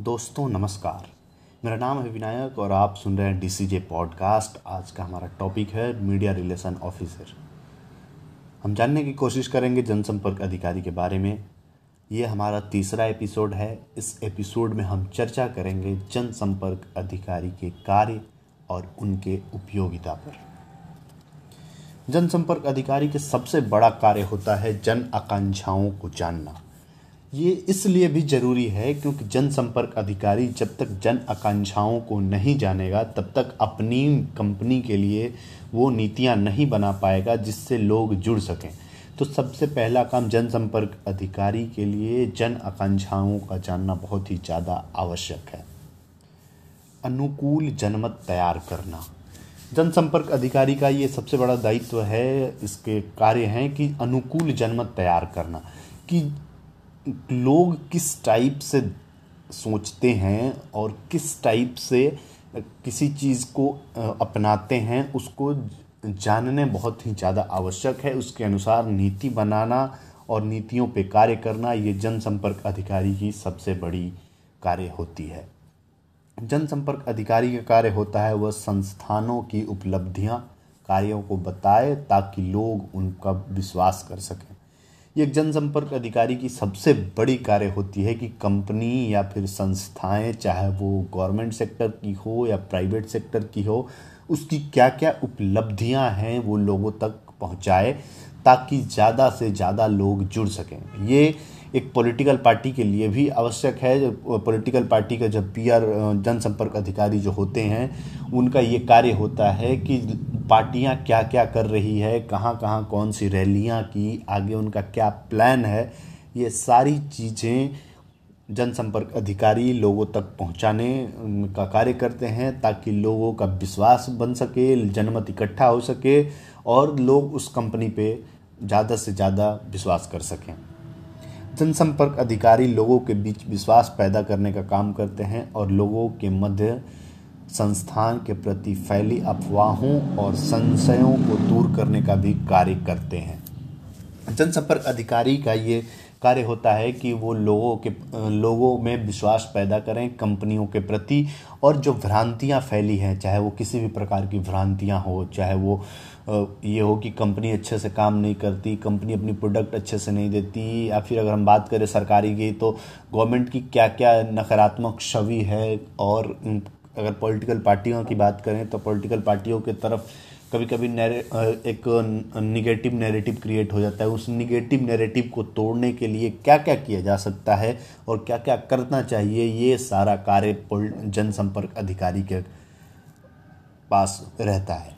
दोस्तों, नमस्कार। मेरा नाम है विनायक और आप सुन रहे हैं डीसीजे पॉडकास्ट आज का हमारा टॉपिक है मीडिया रिलेशन ऑफिसर हम जानने की कोशिश करेंगे जनसंपर्क अधिकारी के बारे में। ये हमारा तीसरा एपिसोड है। इस एपिसोड में हम चर्चा करेंगे जनसंपर्क अधिकारी के कार्य और उनके उपयोगिता पर। जनसंपर्क अधिकारी के सबसे बड़ा कार्य होता है जन आकांक्षाओं को जानना। ये इसलिए भी ज़रूरी है क्योंकि जनसंपर्क अधिकारी जब तक जन आकांक्षाओं को नहीं जानेगा, तब तक अपनी कंपनी के लिए वो नीतियाँ नहीं बना पाएगा जिससे लोग जुड़ सकें। तो सबसे पहला काम जनसंपर्क अधिकारी के लिए जन आकांक्षाओं का जानना बहुत ही ज़्यादा आवश्यक है। अनुकूल जनमत तैयार करना। जनसंपर्क अधिकारी का ये सबसे बड़ा दायित्व है, इसके कार्य हैं कि अनुकूल जनमत तैयार करना, कि लोग किस टाइप से सोचते हैं और किस टाइप से किसी चीज़ को अपनाते हैं, उसको जानने बहुत ही ज़्यादा आवश्यक है। उसके अनुसार नीति बनाना और नीतियों पे कार्य करना ये जनसंपर्क अधिकारी की सबसे बड़ी कार्य होती है। जनसंपर्क अधिकारी का कार्य होता है वह संस्थानों की उपलब्धियाँ, कार्यों को बताए ताकि लोग उनका विश्वास कर सकें। ये जनसंपर्क अधिकारी की सबसे बड़ी कार्य होती है कि कंपनी या फिर संस्थाएँ, चाहे वो गवर्नमेंट सेक्टर की हो या प्राइवेट सेक्टर की हो, उसकी क्या क्या उपलब्धियाँ हैं वो लोगों तक पहुँचाए ताकि ज़्यादा से ज़्यादा लोग जुड़ सकें। ये एक पॉलिटिकल पार्टी के लिए भी आवश्यक है। पॉलिटिकल पार्टी का जब पीआर जनसंपर्क अधिकारी जो होते हैं, उनका ये कार्य होता है कि पार्टियाँ क्या क्या कर रही है कहाँ कहाँ कौन सी रैलियाँ की, आगे उनका क्या प्लान है, ये सारी चीज़ें जनसंपर्क अधिकारी लोगों तक पहुँचाने का कार्य करते हैं ताकि लोगों का विश्वास बन सके, जनमत इकट्ठा हो सके और लोग उस कंपनी पे ज़्यादा से ज़्यादा विश्वास कर सकें। जनसंपर्क अधिकारी लोगों के बीच विश्वास पैदा करने का काम करते हैं और लोगों के मध्य संस्थान के प्रति फैली अफवाहों और संशयों को दूर करने का भी कार्य करते हैं। जनसंपर्क अधिकारी का ये कार्य होता है कि वो लोगों के, लोगों में विश्वास पैदा करें, कंपनियों के प्रति, और जो भ्रांतियाँ फैली हैं, चाहे वो किसी भी प्रकार की भ्रांतियाँ हो, चाहे वो ये हो कि कंपनी अच्छे से काम नहीं करती, कंपनी अपनी प्रोडक्ट अच्छे से नहीं देती, या फिर अगर हम बात करें सरकारी की तो गवर्नमेंट की क्या क्या नकारात्मक छवि है, और, अगर पॉलिटिकल पार्टियों की बात करें तो पॉलिटिकल पार्टियों के तरफ़ कभी कभी एक निगेटिव नैरेटिव क्रिएट हो जाता है। उस निगेटिव नैरेटिव को तोड़ने के लिए क्या क्या किया जा सकता है और क्या क्या करना चाहिए, ये सारा कार्य जनसंपर्क अधिकारी के पास रहता है।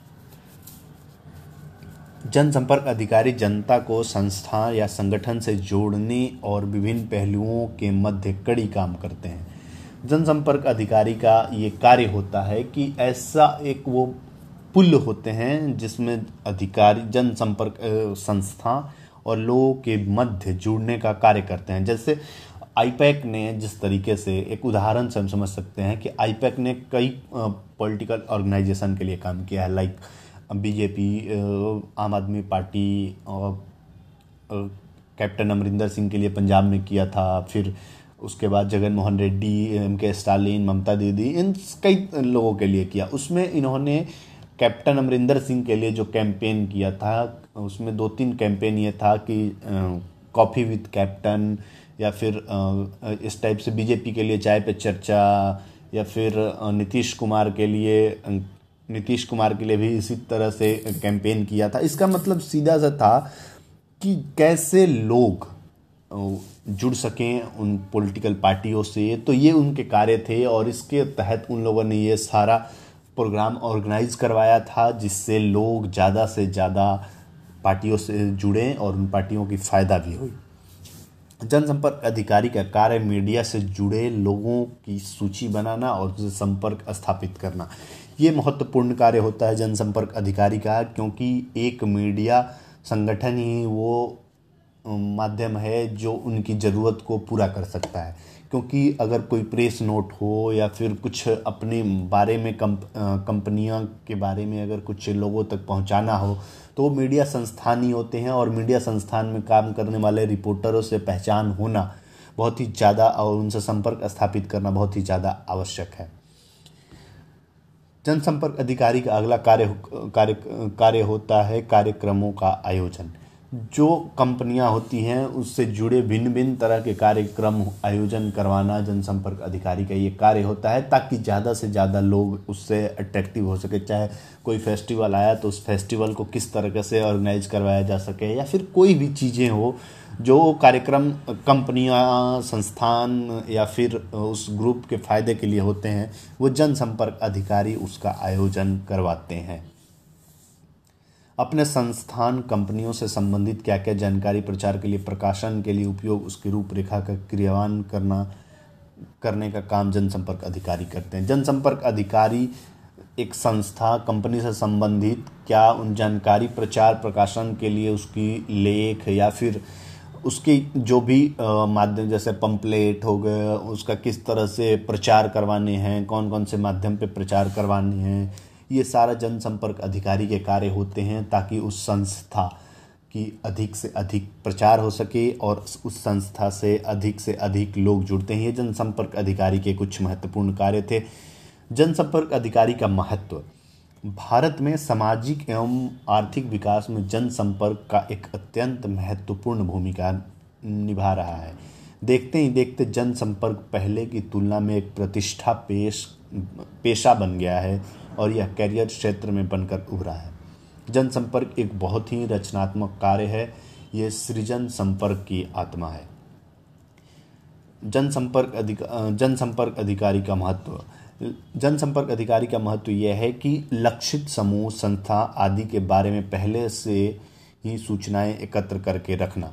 जनसंपर्क अधिकारी जनता को संस्था या संगठन से जोड़ने और विभिन्न पहलुओं के मध्य कड़ी काम करते हैं। जनसंपर्क अधिकारी का ये कार्य होता है कि ऐसा एक वो पुल होते हैं, जिसमें अधिकारी, जनसंपर्क संस्था और लोगों के मध्य जुड़ने का कार्य करते हैं। जैसे आईपैक ने जिस तरीके से एक उदाहरण से हम समझ सकते हैं कि आईपैक ने कई पॉलिटिकल ऑर्गेनाइजेशन के लिए काम किया है, लाइक बीजेपी आम आदमी पार्टी और कैप्टन अमरिंदर सिंह के लिए पंजाब में किया था, फिर उसके बाद जगन मोहन रेड्डी, एम के स्टालिन, ममता दीदी, इन कई लोगों के लिए किया। उसमें इन्होंने कैप्टन अमरिंदर सिंह के लिए जो कैंपेन किया था, उसमें दो तीन कैंपेन ये था कि कॉफ़ी विथ कैप्टन या फिर इस टाइप से बीजेपी के लिए चाय पे चर्चा या फिर नीतीश कुमार के लिए नीतीश कुमार के लिए भी इसी तरह से कैंपेन किया था। इसका मतलब सीधा सा था कि कैसे लोग जुड़ सकें उन पॉलिटिकल पार्टियों से। तो ये उनके कार्य थे और इसके तहत उन लोगों ने ये सारा प्रोग्राम ऑर्गेनाइज करवाया था, जिससे लोग ज़्यादा से ज़्यादा पार्टियों से जुड़ें और उन पार्टियों की फ़ायदा भी हुई। जनसंपर्क अधिकारी का कार्य मीडिया से जुड़े लोगों की सूची बनाना और उनसे संपर्क स्थापित करना। ये महत्वपूर्ण कार्य होता है जनसंपर्क अधिकारी का, क्योंकि एक मीडिया संगठन ही वो माध्यम है जो उनकी ज़रूरत को पूरा कर सकता है। क्योंकि अगर कोई प्रेस नोट हो या फिर कुछ अपने बारे में कंप कंपनियाँ के बारे में अगर कुछ लोगों तक पहुंचाना हो तो मीडिया संस्थान ही होते हैं और मीडिया संस्थान में काम करने वाले रिपोर्टरों से पहचान होना बहुत ही ज़्यादा और उनसे संपर्क स्थापित करना बहुत ही ज़्यादा आवश्यक है। जनसंपर्क अधिकारी का अगला कार्य कार्य कार्य होता है कार्यक्रमों का आयोजन। जो कंपनियाँ होती हैं, उससे जुड़े भिन्न भिन्न तरह के कार्यक्रम, आयोजन करवाना, जनसंपर्क अधिकारी का ये कार्य होता है, ताकि ज़्यादा से ज़्यादा लोग उससे अट्रैक्टिव हो सके। चाहे कोई फेस्टिवल आया तो उस फेस्टिवल को किस तरह से ऑर्गेनाइज करवाया जा सके, या फिर कोई भी चीज़ें हो, जो कार्यक्रम, कंपनियाँ, संस्थान, या फिर उस ग्रुप के फ़ायदे के लिए होते हैं, वो जनसंपर्क अधिकारी उसका आयोजन करवाते हैं। अपने संस्थान कंपनियों से संबंधित क्या क्या जानकारी प्रचार के लिए, प्रकाशन के लिए उपयोग, उसकी रूपरेखा का क्रियान्वयन करना, करने का काम जनसंपर्क अधिकारी करते हैं। जनसंपर्क अधिकारी एक संस्था, कंपनी से संबंधित क्या उन जानकारी प्रचार, प्रकाशन के लिए उसकी लेख या फिर उसकी जो भी माध्यम जैसे पंपलेट हो गए, उसका किस तरह से प्रचार करवाने हैं कौन कौन से माध्यम पे प्रचार करवाने हैं ये सारा जनसंपर्क अधिकारी के कार्य होते हैं ताकि उस संस्था की अधिक से अधिक प्रचार हो सके और उस संस्था से अधिक से अधिक लोग जुड़ते हैं। ये जनसंपर्क अधिकारी के कुछ महत्वपूर्ण कार्य थे। जनसंपर्क अधिकारी का महत्व। भारत में सामाजिक एवं आर्थिक विकास में जनसंपर्क का एक अत्यंत महत्वपूर्ण भूमिका निभा रहा है। देखते ही देखते जनसंपर्क पहले की तुलना में एक प्रतिष्ठा पेश, पेशा बन गया है। और यह कैरियर क्षेत्र में बनकर उभरा है। जनसंपर्क एक बहुत ही रचनात्मक कार्य है। यह सृजन संपर्क की आत्मा है। जनसंपर्क अधिक जनसंपर्क अधिकारी का महत्व। जनसंपर्क अधिकारी का महत्व यह है कि लक्षित समूह, संस्था आदि के बारे में पहले से ही सूचनाएँ एकत्र करके रखना।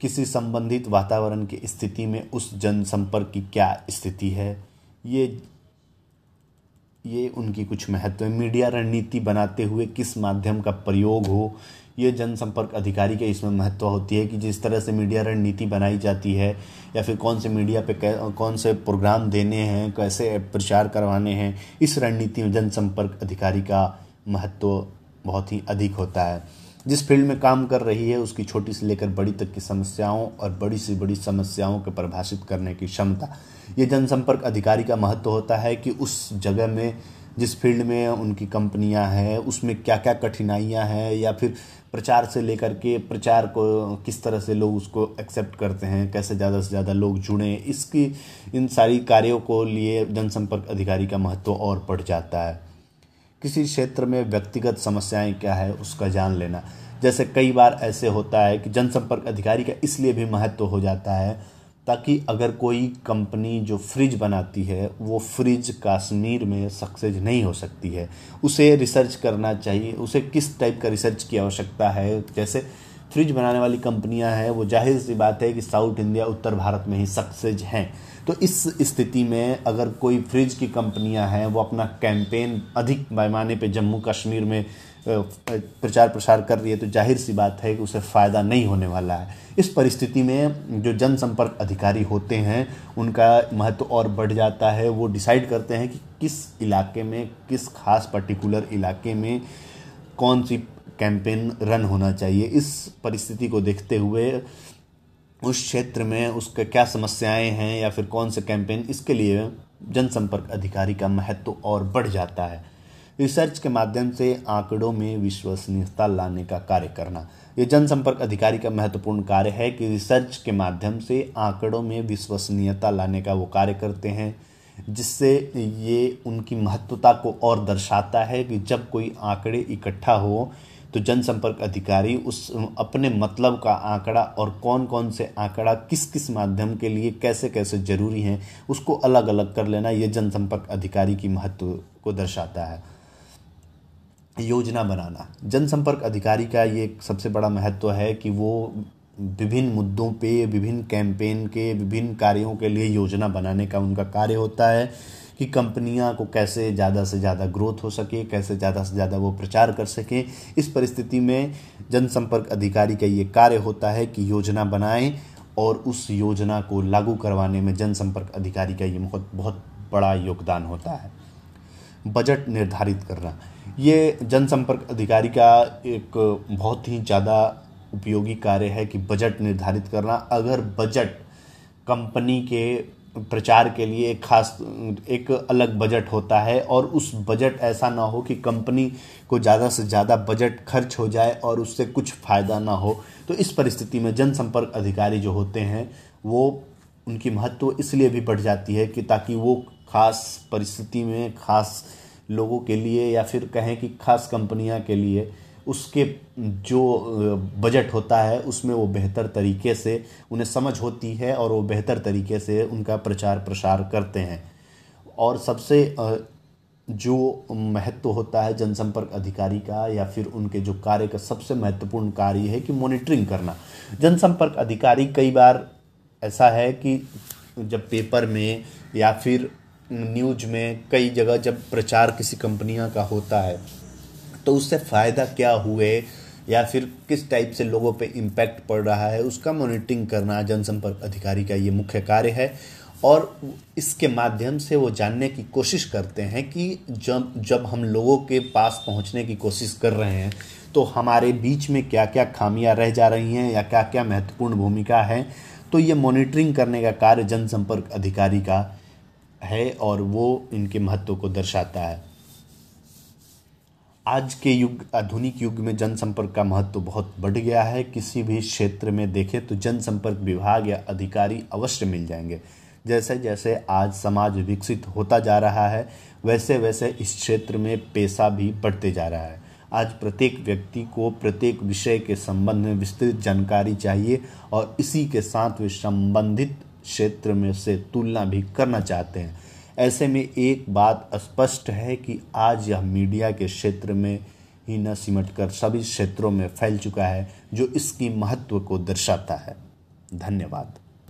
किसी संबंधित वातावरण की स्थिति में उस जनसंपर्क की क्या स्थिति है, ये ये उनकी कुछ महत्व है। मीडिया रणनीति बनाते हुए किस माध्यम का प्रयोग हो, ये जनसंपर्क अधिकारी के इसमें महत्व होती है कि जिस तरह से मीडिया रणनीति बनाई जाती है या फिर कौन से मीडिया पे कौन से प्रोग्राम देने हैं, कैसे प्रचार करवाने हैं, इस रणनीति में जनसंपर्क अधिकारी का महत्व बहुत ही अधिक होता है। जिस फ़ील्ड में काम कर रही है, उसकी छोटी से लेकर बड़ी तक की समस्याओं और बड़ी से बड़ी समस्याओं को परिभाषित करने की क्षमता। ये जनसंपर्क अधिकारी का महत्व होता है कि उस जगह में, जिस फ़ील्ड में उनकी कंपनियाँ हैं, उसमें क्या क्या कठिनाइयाँ हैं या फिर प्रचार से लेकर के प्रचार को किस तरह से लोग उसको एक्सेप्ट करते हैं, कैसे ज़्यादा से ज़्यादा लोग जुड़ें, इसकी इन सारी कार्यों को लिए जनसंपर्क अधिकारी का महत्व और बढ़ जाता है। किसी क्षेत्र में व्यक्तिगत समस्याएँ क्या है, उसका जान लेना। जैसे कई बार ऐसे होता है कि जनसंपर्क अधिकारी का इसलिए भी महत्व हो जाता है ताकि अगर कोई कंपनी जो फ्रिज बनाती है, वो फ्रिज कश्मीर में सक्सेस नहीं हो सकती है। उसे रिसर्च करना चाहिए, उसे किस टाइप का रिसर्च की आवश्यकता है? जैसे फ्रिज बनाने वाली कंपनियाँ हैं, वो ज़ाहिर सी बात है कि साउथ इंडिया, उत्तर भारत में ही सक्सेज हैं। तो इस स्थिति में अगर कोई फ्रिज की कंपनियाँ हैं, वो अपना कैंपेन अधिक पैमाने पे जम्मू कश्मीर में प्रचार प्रसार कर रही है तो ज़ाहिर सी बात है कि उसे फ़ायदा नहीं होने वाला है। इस परिस्थिति में जो जनसंपर्क अधिकारी होते हैं, उनका महत्व और बढ़ जाता है। वो डिसाइड करते हैं कि किस इलाके में, किस खास पर्टिकुलर इलाके में कौन सी कैंपेन रन होना चाहिए। इस परिस्थिति को देखते हुए उस क्षेत्र में उसके क्या समस्याएँ हैं या फिर कौन से कैंपेन, इसके लिए जनसंपर्क अधिकारी का महत्व तो और बढ़ जाता है। रिसर्च के माध्यम से आंकड़ों में विश्वसनीयता लाने का कार्य करना। ये जनसंपर्क अधिकारी का महत्वपूर्ण कार्य है कि रिसर्च के माध्यम से आंकड़ों में विश्वसनीयता लाने का वो कार्य करते हैं, जिससे ये उनकी महत्वता को और दर्शाता है कि जब कोई आंकड़े इकट्ठा हो तो जनसंपर्क अधिकारी उस, अपने मतलब का आंकड़ा और कौन कौन से आंकड़ा किस किस माध्यम के लिए कैसे कैसे ज़रूरी हैं, उसको अलग अलग कर लेना ये जनसंपर्क अधिकारी की महत्व को दर्शाता है। योजना बनाना। जनसंपर्क अधिकारी का ये सबसे बड़ा महत्व है कि वो विभिन्न मुद्दों पे, विभिन्न कैंपेन के, विभिन्न कार्यों के लिए योजना बनाने का उनका कार्य होता है। कि कंपनियाँ को कैसे ज़्यादा से ज़्यादा ग्रोथ हो सके, कैसे ज़्यादा से ज़्यादा वो प्रचार कर सकें। इस परिस्थिति में जनसंपर्क अधिकारी का ये कार्य होता है कि योजना बनाएँ और उस योजना को लागू करवाने में जनसंपर्क अधिकारी का ये बहुत बहुत बड़ा योगदान होता है। बजट निर्धारित करना। ये जनसंपर्क अधिकारी का एक बहुत ही ज़्यादा उपयोगी कार्य है कि बजट निर्धारित करना। अगर बजट कंपनी के प्रचार के लिए एक खास, एक अलग बजट होता है और उस बजट ऐसा ना हो कि कंपनी को ज़्यादा से ज़्यादा बजट खर्च हो जाए और उससे कुछ फ़ायदा ना हो। तो इस परिस्थिति में जनसंपर्क अधिकारी जो होते हैं, वो, उनकी महत्व इसलिए भी बढ़ जाती है कि ताकि वो खास परिस्थिति में, खास लोगों के लिए या फिर कहें कि खास कंपनियाँ के लिए उसके जो बजट होता है, उसमें वो बेहतर तरीके से, उन्हें समझ होती है और वो बेहतर तरीके से उनका प्रचार प्रसार करते हैं। और सबसे जो महत्व होता है जनसंपर्क अधिकारी का या फिर उनके जो कार्य का सबसे महत्वपूर्ण कार्य है कि मॉनिटरिंग करना। जनसंपर्क अधिकारी कई बार ऐसा है कि जब पेपर में या फिर न्यूज़ में कई जगह जब प्रचार किसी कंपनियाँ का होता है तो उससे फ़ायदा क्या हुए? या फिर किस टाइप से लोगों पे इम्पैक्ट पड़ रहा है? उसका मॉनिटरिंग करना जनसंपर्क अधिकारी का ये मुख्य कार्य है। और इसके माध्यम से वो जानने की कोशिश करते हैं कि जब जब हम लोगों के पास पहुँचने की कोशिश कर रहे हैं तो हमारे बीच में क्या क्या खामियाँ रह जा रही हैं या क्या क्या महत्वपूर्ण भूमिका है? तो ये मॉनिटरिंग करने का कार्य जनसंपर्क अधिकारी का है और वो इनके महत्व को दर्शाता है। आज के युग, आधुनिक युग में जनसंपर्क का महत्व तो बहुत बढ़ गया है। किसी भी क्षेत्र में देखें तो जनसंपर्क विभाग या अधिकारी अवश्य मिल जाएँगे। जैसे जैसे आज समाज विकसित होता जा रहा है, वैसे वैसे इस क्षेत्र में पैसा भी बढ़ते जा रहा है। आज प्रत्येक व्यक्ति को प्रत्येक विषय के संबंध में विस्तृत जानकारी चाहिए और इसी के साथ वे संबंधित क्षेत्र में से तुलना भी करना चाहते हैं। ऐसे में एक बात स्पष्ट है कि आज यह मीडिया के क्षेत्र में ही न सिमट कर सभी क्षेत्रों में फैल चुका है, जो इसकी महत्व को दर्शाता है। धन्यवाद।